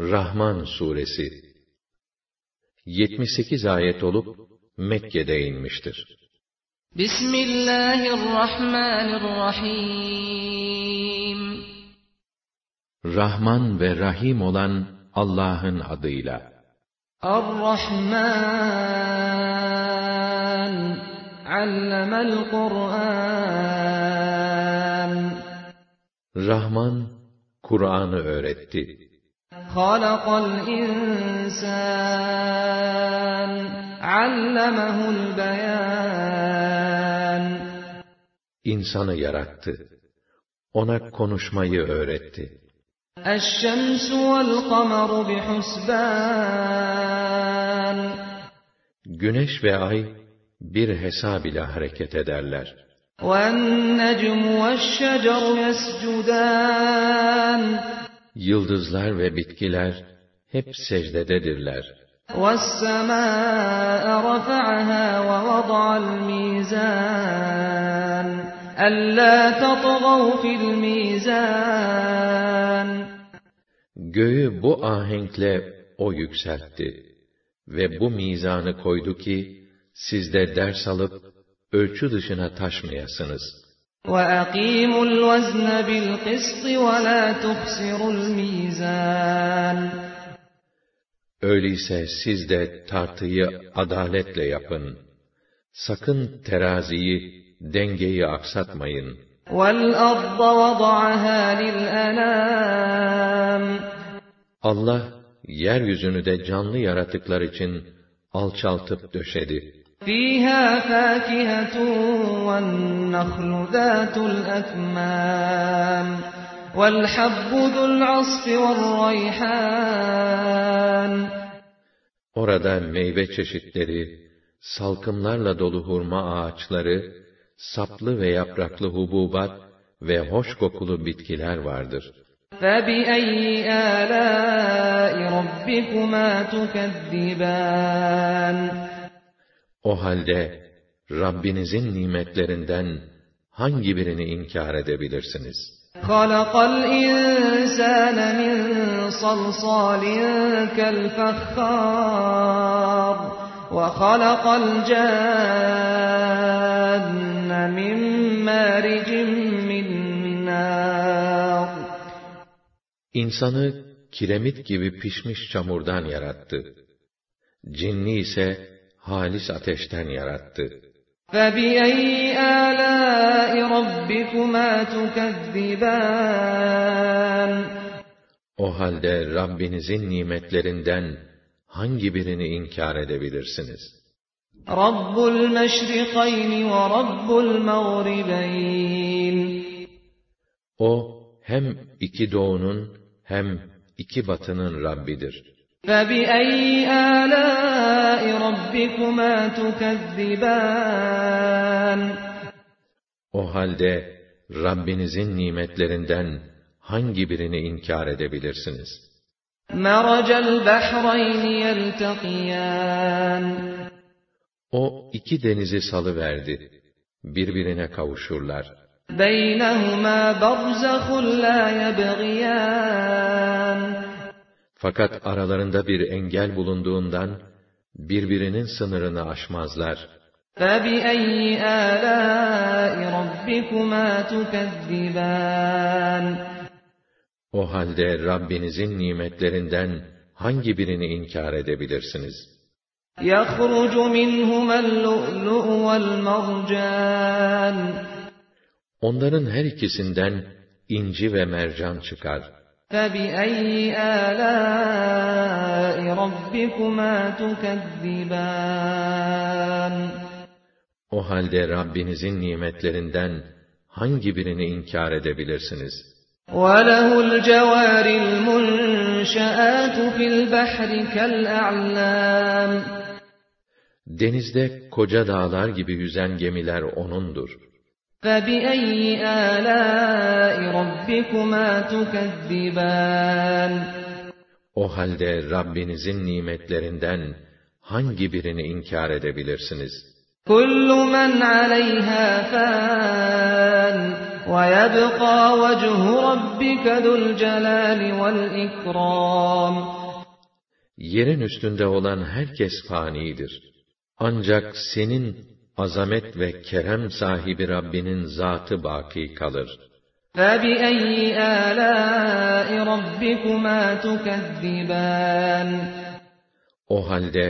Rahman suresi 78 ayet olup Mekke'de inmiştir. Bismillahirrahmanirrahim Rahman ve Rahim olan Allah'ın adıyla. Ar-Rahman Allemel Kur'an Rahman Kur'an'ı öğretti. خَلَقَ الْإِنسَانَ عَلَّمَهُ الْبَيَانَ İnsanı yarattı. Ona konuşmayı öğretti. الشَّمْسُ وَالْقَمَرُ بِحُسْبَانٍ Güneş ve ay bir hesab ile hareket ederler. وَالنَّجْمُ وَالشَّجَرُ يَسْجُدَانِ Yıldızlar ve bitkiler hep secdededirler. وَالسَّمَاءَ رَفَعَهَا وَوَضَعَ الْمِيزَانَ أَلَّا تَطْغَوْا فِي الْمِيزَانِ Göğü bu ahenkle o yükseltti. Ve bu mizanı koydu ki, siz de ders alıp, ölçü dışına taşmayasınız. وَأَقِيمُوا الْوَزْنَ بِالْقِسْطِ وَلَا تُخْسِرُوا الْمِيزَانَ Öyleyse siz de tartıyı adaletle yapın. Sakın teraziyi, dengeyi aksatmayın. وَالْأَرْضَ وَضَعَهَا لِلْأَنَامِ Allah, yeryüzünü de canlı yaratıklar için alçaltıp döşedi. فِيهَا فَاكِهَةٌ وَالنَّخْلُ ذَاتُ الْأَكْمَامِ وَالْحَبُّ ذُو الْعَصْفِ وَالرَّيْحَانُ Orada meyve çeşitleri, salkımlarla dolu hurma ağaçları, saplı ve yapraklı hububat ve hoş kokulu bitkiler vardır. فَبِأَيِّ آلَاءِ رَبِّكُمَا تُكَذِّبَانِ O halde Rabbinizin nimetlerinden hangi birini inkar edebilirsiniz? خَلَقَ الْإِنسَانَ مِنْ صَلْصَالٍ كَالْفَخَّارِ وَخَلَقَ الْجَانَّ مِنْ مَارِجٍ مِّنْ نَارٍ İnsanı kiremit gibi pişmiş çamurdan yarattı. Cinni ise halis ateşten yarattı. فَبِأَيِّ آلَاءِ رَبِّكُمَا تُكَذِّبَانِ O halde Rabbinizin nimetlerinden hangi birini inkar edebilirsiniz? رَبُّ الْمَشْرِقَيْنِ وَرَبُّ الْمَغْرِبَيْنِ O hem iki doğunun hem iki batının Rabbidir. فَبِأَيِّ آلَاءِ رَبِّكُمَا تُكَذِّبَانِ O halde Rabbinizin nimetlerinden hangi birini inkar edebilirsiniz? مَرَجَ الْبَحْرَيْنِ يَلْتَقِيَانِ O iki denizi salıverdi. Birbirine kavuşurlar. بَيْنَهُمَا بَرْزَخٌ لَا يَبْغِيَانِ Fakat aralarında bir engel bulunduğundan birbirinin sınırını aşmazlar. فَبِأَيِّ آلَاءِ رَبِّكُمَا تُكَذِّبَانِ O halde Rabbinizin nimetlerinden hangi birini inkar edebilirsiniz? يَخْرُجُ مِنْهُمَا اللُّؤْلُؤُ وَالْمَرْجَانُ Onların her ikisinden inci ve mercan çıkar. فَبِأَيِّ آلَاءِ رَبِّكُمَا تُكَذِّبَانِ O halde Rabbinizin nimetlerinden hangi birini inkar edebilirsiniz? وَلَهُ الْجَوَارِ الْمُنْشَآتُ فِي الْبَحْرِ كَالْأَعْلَامِ Denizde koca dağlar gibi yüzen gemiler O'nundur. فَبِأَيِّ آلَاءِ رَبِّكُمَا تُكَذِّبَانِ O halde Rabbinizin nimetlerinden hangi birini inkar edebilirsiniz? كل من عليها فان ويبقى وجه ربك ذو الجلال والإكرام Yerin üstünde olan herkes fanidir. Ancak senin azamet ve kerem sahibi Rabbinin zatı baki kalır. فَبِأَيِّ آلَاءِ رَبِّكُمَا تُكَذِّبَانِ O halde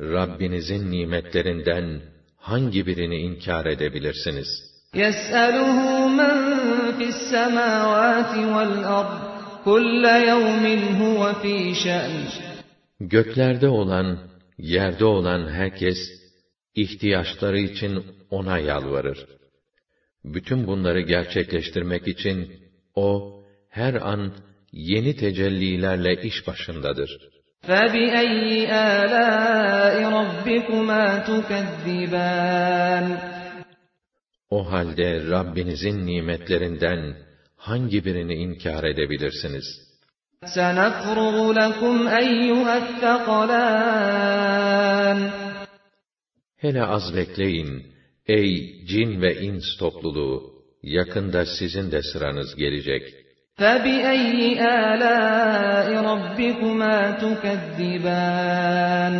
Rabbinizin nimetlerinden hangi birini inkar edebilirsiniz? يَسْأَلُهُ مَنْ فِي السَّمَاوَاتِ وَالْأَرْضِ كُلَّ يَوْمٍ هُوَ فِي شَأْنٍ Göklerde olan, yerde olan herkes, ihtiyaçları için O'na yalvarır. Bütün bunları gerçekleştirmek için, O, her an yeni tecellilerle iş başındadır. فَبِأَيِّ آلَاءِ رَبِّكُمَا تُكَذِّبَانِ O halde Rabbinizin nimetlerinden hangi birini inkar edebilirsiniz?' سَنَفْرُغُ لَكُمْ أَيُّهَا الثَّقَلَانِ Hele az bekleyin, ey cin ve ins topluluğu, yakında sizin de sıranız gelecek. فَبِأَيِّ آلَاءِ رَبِّكُمَا تُكَذِّبَانِ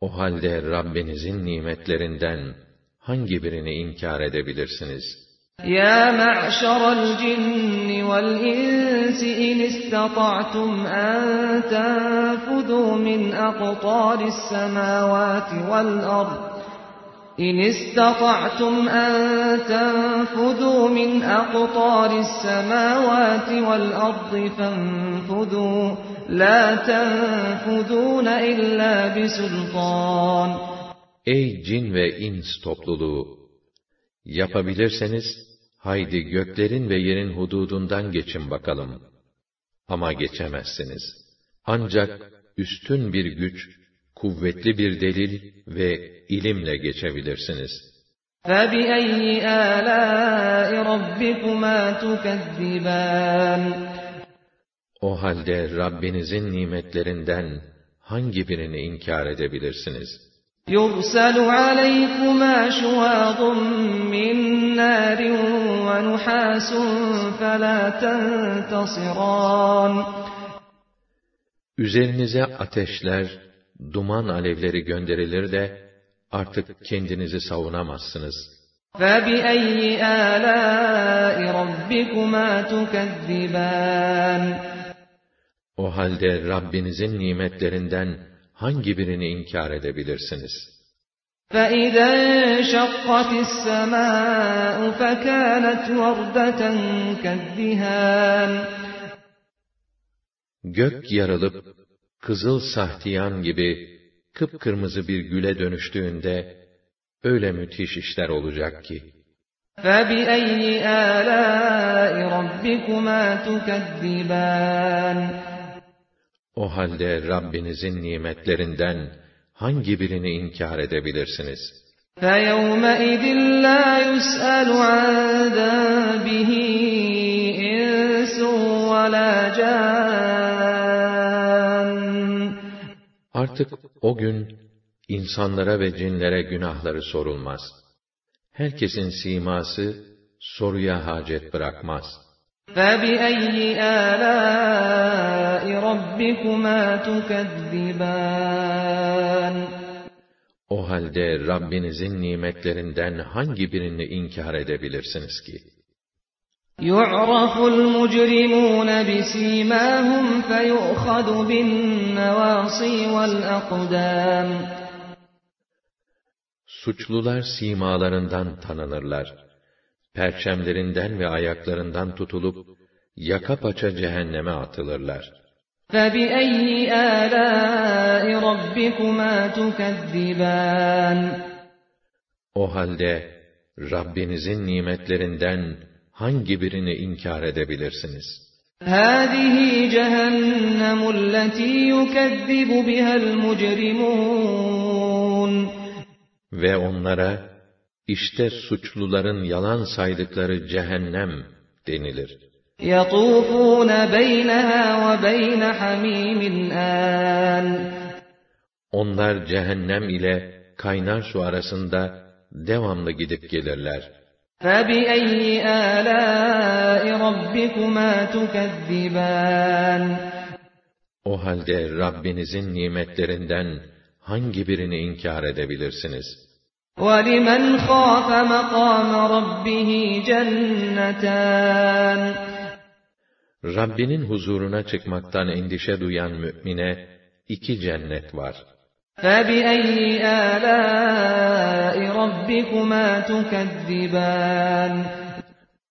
O halde Rabbinizin nimetlerinden hangi birini inkar edebilirsiniz?' يا معشر الجن والإنس إن استطعتم أن تنفذوا من أقطار السماوات والأرض إن استطعتم أن تنفذوا من أقطار السماوات والأرض فانفذوا لا تنفذون إلا بسلطان cin ve ins topluluğu! Yapabilirseniz, haydi göklerin ve yerin hududundan geçin bakalım. Ama geçemezsiniz. Ancak üstün bir güç, kuvvetli bir delil ve ilimle geçebilirsiniz. فَبِأَيِّ آلَاءِ رَبِّكُمَا تُكَذِّبَانِ O halde Rabbinizin nimetlerinden hangi birini inkar edebilirsiniz?' يُرْسَلُ عَلَيْكُمَا شُوَاظٌ مِّن نَّارٍ وَنُحَاسٌ فَلَا تَنتَصِرَانِ Üzerinize ateşler, duman alevleri gönderilir de, artık kendinizi savunamazsınız. فَبِأَيِّ آلَاءِ رَبِّكُمَا تُكَذِّبَانِ O halde Rabbinizin nimetlerinden, hangi birini inkar edebilirsiniz? فَإِذَا انشَقَّتِ السَّمَاءُ فَكَانَتْ وَرْدَةً كَالدِّهَانِ Gök yarılıp, kızıl sahtiyan gibi, kıpkırmızı bir güle dönüştüğünde, öyle müthiş işler olacak ki. فَبِأَيِّ آلَاءِ رَبِّكُمَا تُكَذِّبَانِ O halde Rabbinizin nimetlerinden hangi birini inkar edebilirsiniz? فَيَوْمَئِذٍ لَا يُسْأَلُ عَنْ ذَنبِهِ إِنسٌ وَلَا Artık o gün insanlara ve cinlere günahları sorulmaz. Herkesin siması soruya hacet bırakmaz.'' فَبِأَيِّ آلَاءِ رَبِّكُمَا تُكَذِّبَانِ O halde Rabbinizin nimetlerinden hangi birini inkar edebilirsiniz ki? يُعْرَفُ الْمُجْرِمُونَ بِسِيمَاهُمْ فَيُؤْخَذُ بِالنَّوَاصِي وَالْأَقْدَامِ Suçlular simalarından tanınırlar perçemlerinden ve ayaklarından tutulup, yaka paça cehenneme atılırlar. فَبِأَيِّ آلَاءِ رَبِّكُمَا تُكَذِّبَانِ O halde, Rabbinizin nimetlerinden hangi birini inkar edebilirsiniz? هَذِهِ جَهَنَّمُ الَّتِي يُكَذِّبُ بِهَا الْمُجْرِمُونَ Ve onlara, işte suçluların yalan saydıkları cehennem denilir. يَطُوفُونَ بَيْنَهَا وَبَيْنَ حَمِيمٍ آنٍ Onlar cehennem ile kaynar su arasında devamlı gidip gelirler. فَبِأَيِّ آلَاءِ رَبِّكُمَا تُكَذِّبَانِ O halde Rabbinizin nimetlerinden hangi birini inkar edebilirsiniz? وَلِمَنْ خَافَ مَقَامَ رَبِّهِ جَنَّتَانِ Rabbinin huzuruna çıkmaktan endişe duyan mümine iki cennet var. فَبِأَيِّ آلَاءِ رَبِّكُمَا تُكَذِّبَانِ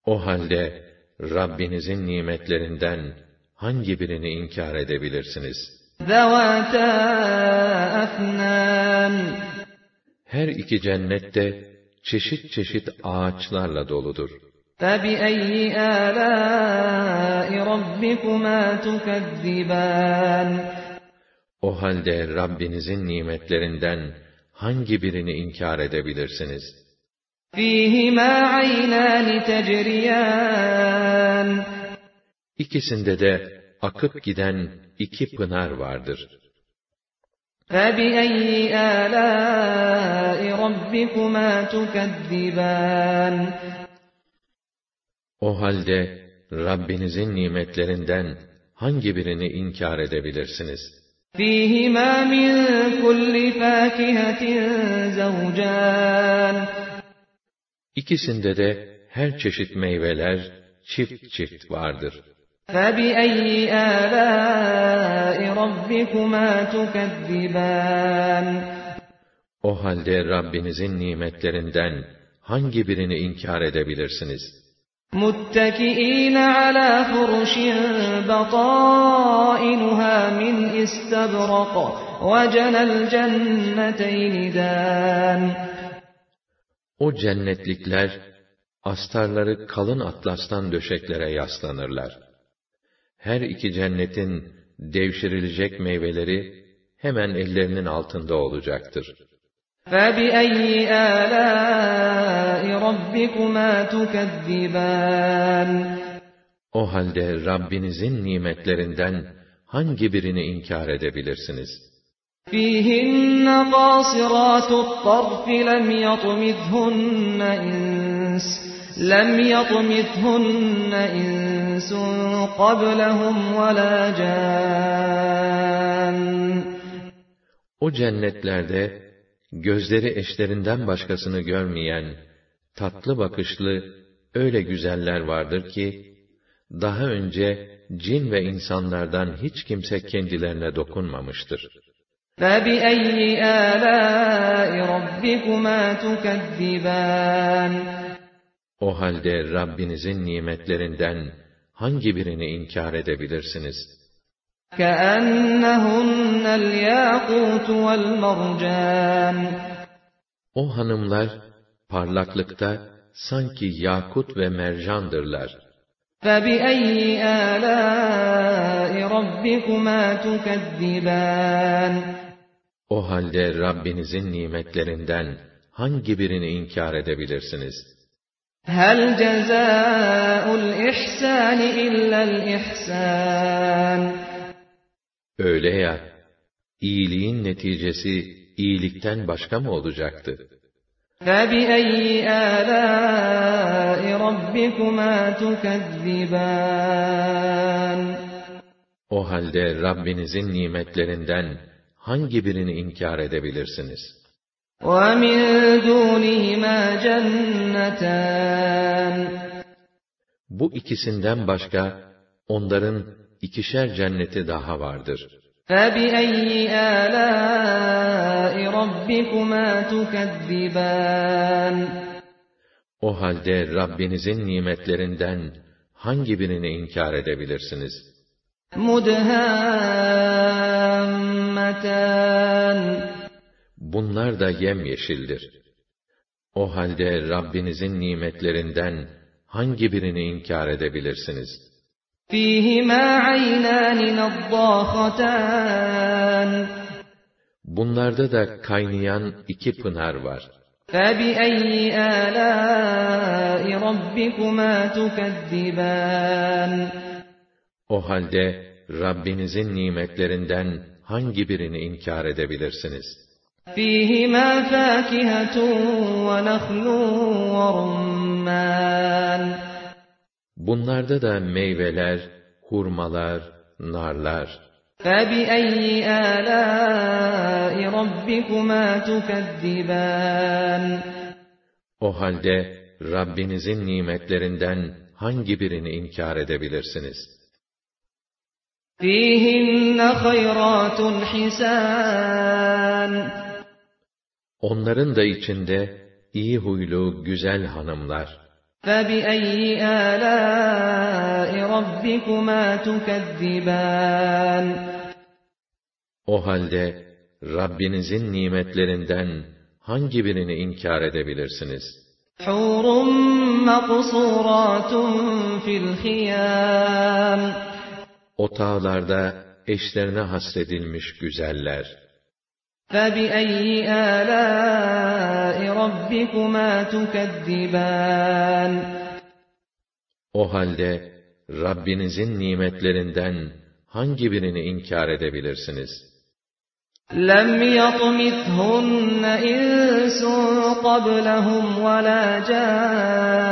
O halde Rabbinizin nimetlerinden hangi birini inkar edebilirsiniz? ذَوَاتَا أَفْنَانٍ Her iki cennet de çeşit çeşit ağaçlarla doludur. فَبِأَيِّ آلَاءِ رَبِّكُمَا تُكَذِّبَانِ O halde Rabbinizin nimetlerinden hangi birini inkar edebilirsiniz? فِيهِمَا عَيْنَانِ تَجْرِيَانِ İkisinde de akıp giden iki pınar vardır. فَبِأَيِّ آلَاءِ رَبِّكُمَا تُكَذِّبَانِ O halde Rabbinizin nimetlerinden hangi birini inkar edebilirsiniz? فِيهِمَا مِن كُلِّ فَاكِهَةٍ زَوْجَانِ İkisinde de her çeşit meyveler çift çift vardır. فَبِأَيِّ آلَاءِ رَبِّكُمَا تُكَذِّبَانِ O halde Rabbinizin nimetlerinden hangi birini inkar edebilirsiniz? مُتَّكِئِينَ عَلَى فُرُشٍ بَطَائِنُهَا مِنْ إِسْتَبْرَقٍ وَجَنَى الْجَنَّتَيْنِ دَانٍ O cennetlikler, astarları kalın atlastan döşeklere yaslanırlar. Her iki cennetin devşirilecek meyveleri hemen ellerinin altında olacaktır. فَبِأَيِّ آلَاءِ رَبِّكُمَا تُكَذِّبَانِ O halde Rabbinizin nimetlerinden hangi birini inkar edebilirsiniz? فِيهِنَّ قَاصِرَاتُ الطَّرْفِ لَمْ يَطْمِثْهُنَّ إِنسٌ لَمْ يَطْمِثْهُنَّ إِنسٌ قَبْلَهُمْ وَلَا جَانٌّ O cennetlerde gözleri eşlerinden başkasını görmeyen, tatlı bakışlı öyle güzeller vardır ki, daha önce cin ve insanlardan hiç kimse kendilerine dokunmamıştır. فَبِأَيِّ آلَاءِ رَبِّكُمَا تُكَذِّبَانِ O halde Rabbinizin nimetlerinden hangi birini inkar edebilirsiniz? كَأَنَّهُنَّ الْيَاقُوتُ وَالْمَرْجَانُ O hanımlar parlaklıkta sanki yakut ve mercandırlar. فَبِأَيِّ آلَاءِ رَبِّكُمَا تُكَذِّبَانِ O halde Rabbinizin nimetlerinden hangi birini inkar edebilirsiniz? هَلْ جَزَاءُ الْإِحْسَانِ إِلَّا الْإِحْسَانُ Öyle ya, iyiliğin neticesi iyilikten başka mı olacaktı? فَبِأَيِّ آلَاءِ رَبِّكُمَا تُكَذِّبَانِ O halde Rabbinizin nimetlerinden hangi birini inkar edebilirsiniz? وَمِن دُونِهِمَا جَنَّتَانِ Bu ikisinden başka onların ikişer cenneti daha vardır. فَبِأَيِّ آلَاءِ رَبِّكُمَا تُكَذِّبَانِ O halde Rabbinizin nimetlerinden hangi birini inkar edebilirsiniz? مُدْهَامَّتَانِ bunlar da yemyeşildir. O halde Rabbinizin nimetlerinden hangi birini inkar edebilirsiniz? Bunlarda da kaynayan iki pınar var. O halde Rabbinizin nimetlerinden hangi birini inkar edebilirsiniz? فِيهِمَا فَاكِهَةٌ وَنَخْلٌ وَرُمَّانٌ Bunlarda da meyveler, hurmalar, narlar. فَبِأَيِّ آلَاءِ رَبِّكُمَا تُكَذِّبَانِ O halde Rabbinizin nimetlerinden hangi birini inkar edebilirsiniz? فِيهِنَّ خَيْرَاتٌ حِسَانٌ Onların da içinde iyi huylu, güzel hanımlar. فَبِأَيِّ آلَاءِ رَبِّكُمَا تُكَذِّبَانِ O halde Rabbinizin nimetlerinden hangi birini inkar edebilirsiniz? حُورٌ مَقْصُورَاتٌ فِي الْخِيَامِ Otağlarda eşlerine hasredilmiş güzeller. فَبِأَيِّ آلَاءِ رَبِّكُمَا تُكَذِّبَانِ O halde Rabbinizin nimetlerinden hangi birini inkar edebilirsiniz? لَمْ يَطْمِثْهُنَّ إِنسٌ قَبْلَهُمْ وَلَا جَانٌّ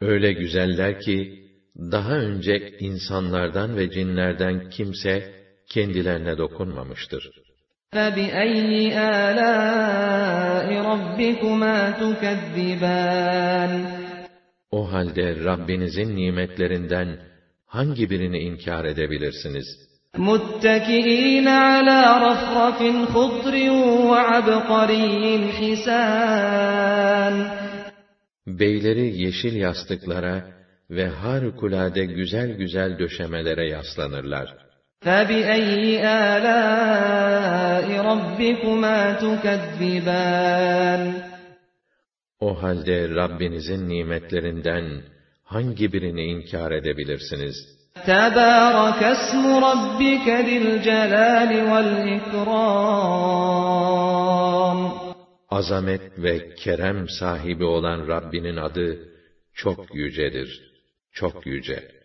Öyle güzeller ki, daha önce insanlardan ve cinlerden kimse kendilerine dokunmamıştır. فَبِأَيِّ آلَاءِ رَبِّكُمَا تُكَذِّبَانِ O halde Rabbinizin nimetlerinden hangi birini inkar edebilirsiniz? مُتَّكِئِينَ عَلَى رَفْرَفٍ خُضْرٍ وَعَبْقَرِيٍّ حِسَانٍ Beyleri yeşil yastıklara ve harikulade güzel güzel döşemelere yaslanırlar. فَبِأَيِّ آلَاءِ رَبِّكُمَا تُكَذِّبَانِ O halde Rabbinizin nimetlerinden hangi birini inkar edebilirsiniz? تَبَارَكَ اسْمُ رَبِّكَ ذِي الْجَلَالِ وَالْإِكْرَامِ Azamet ve kerem sahibi olan Rabbinin adı çok yücedir, çok yüce.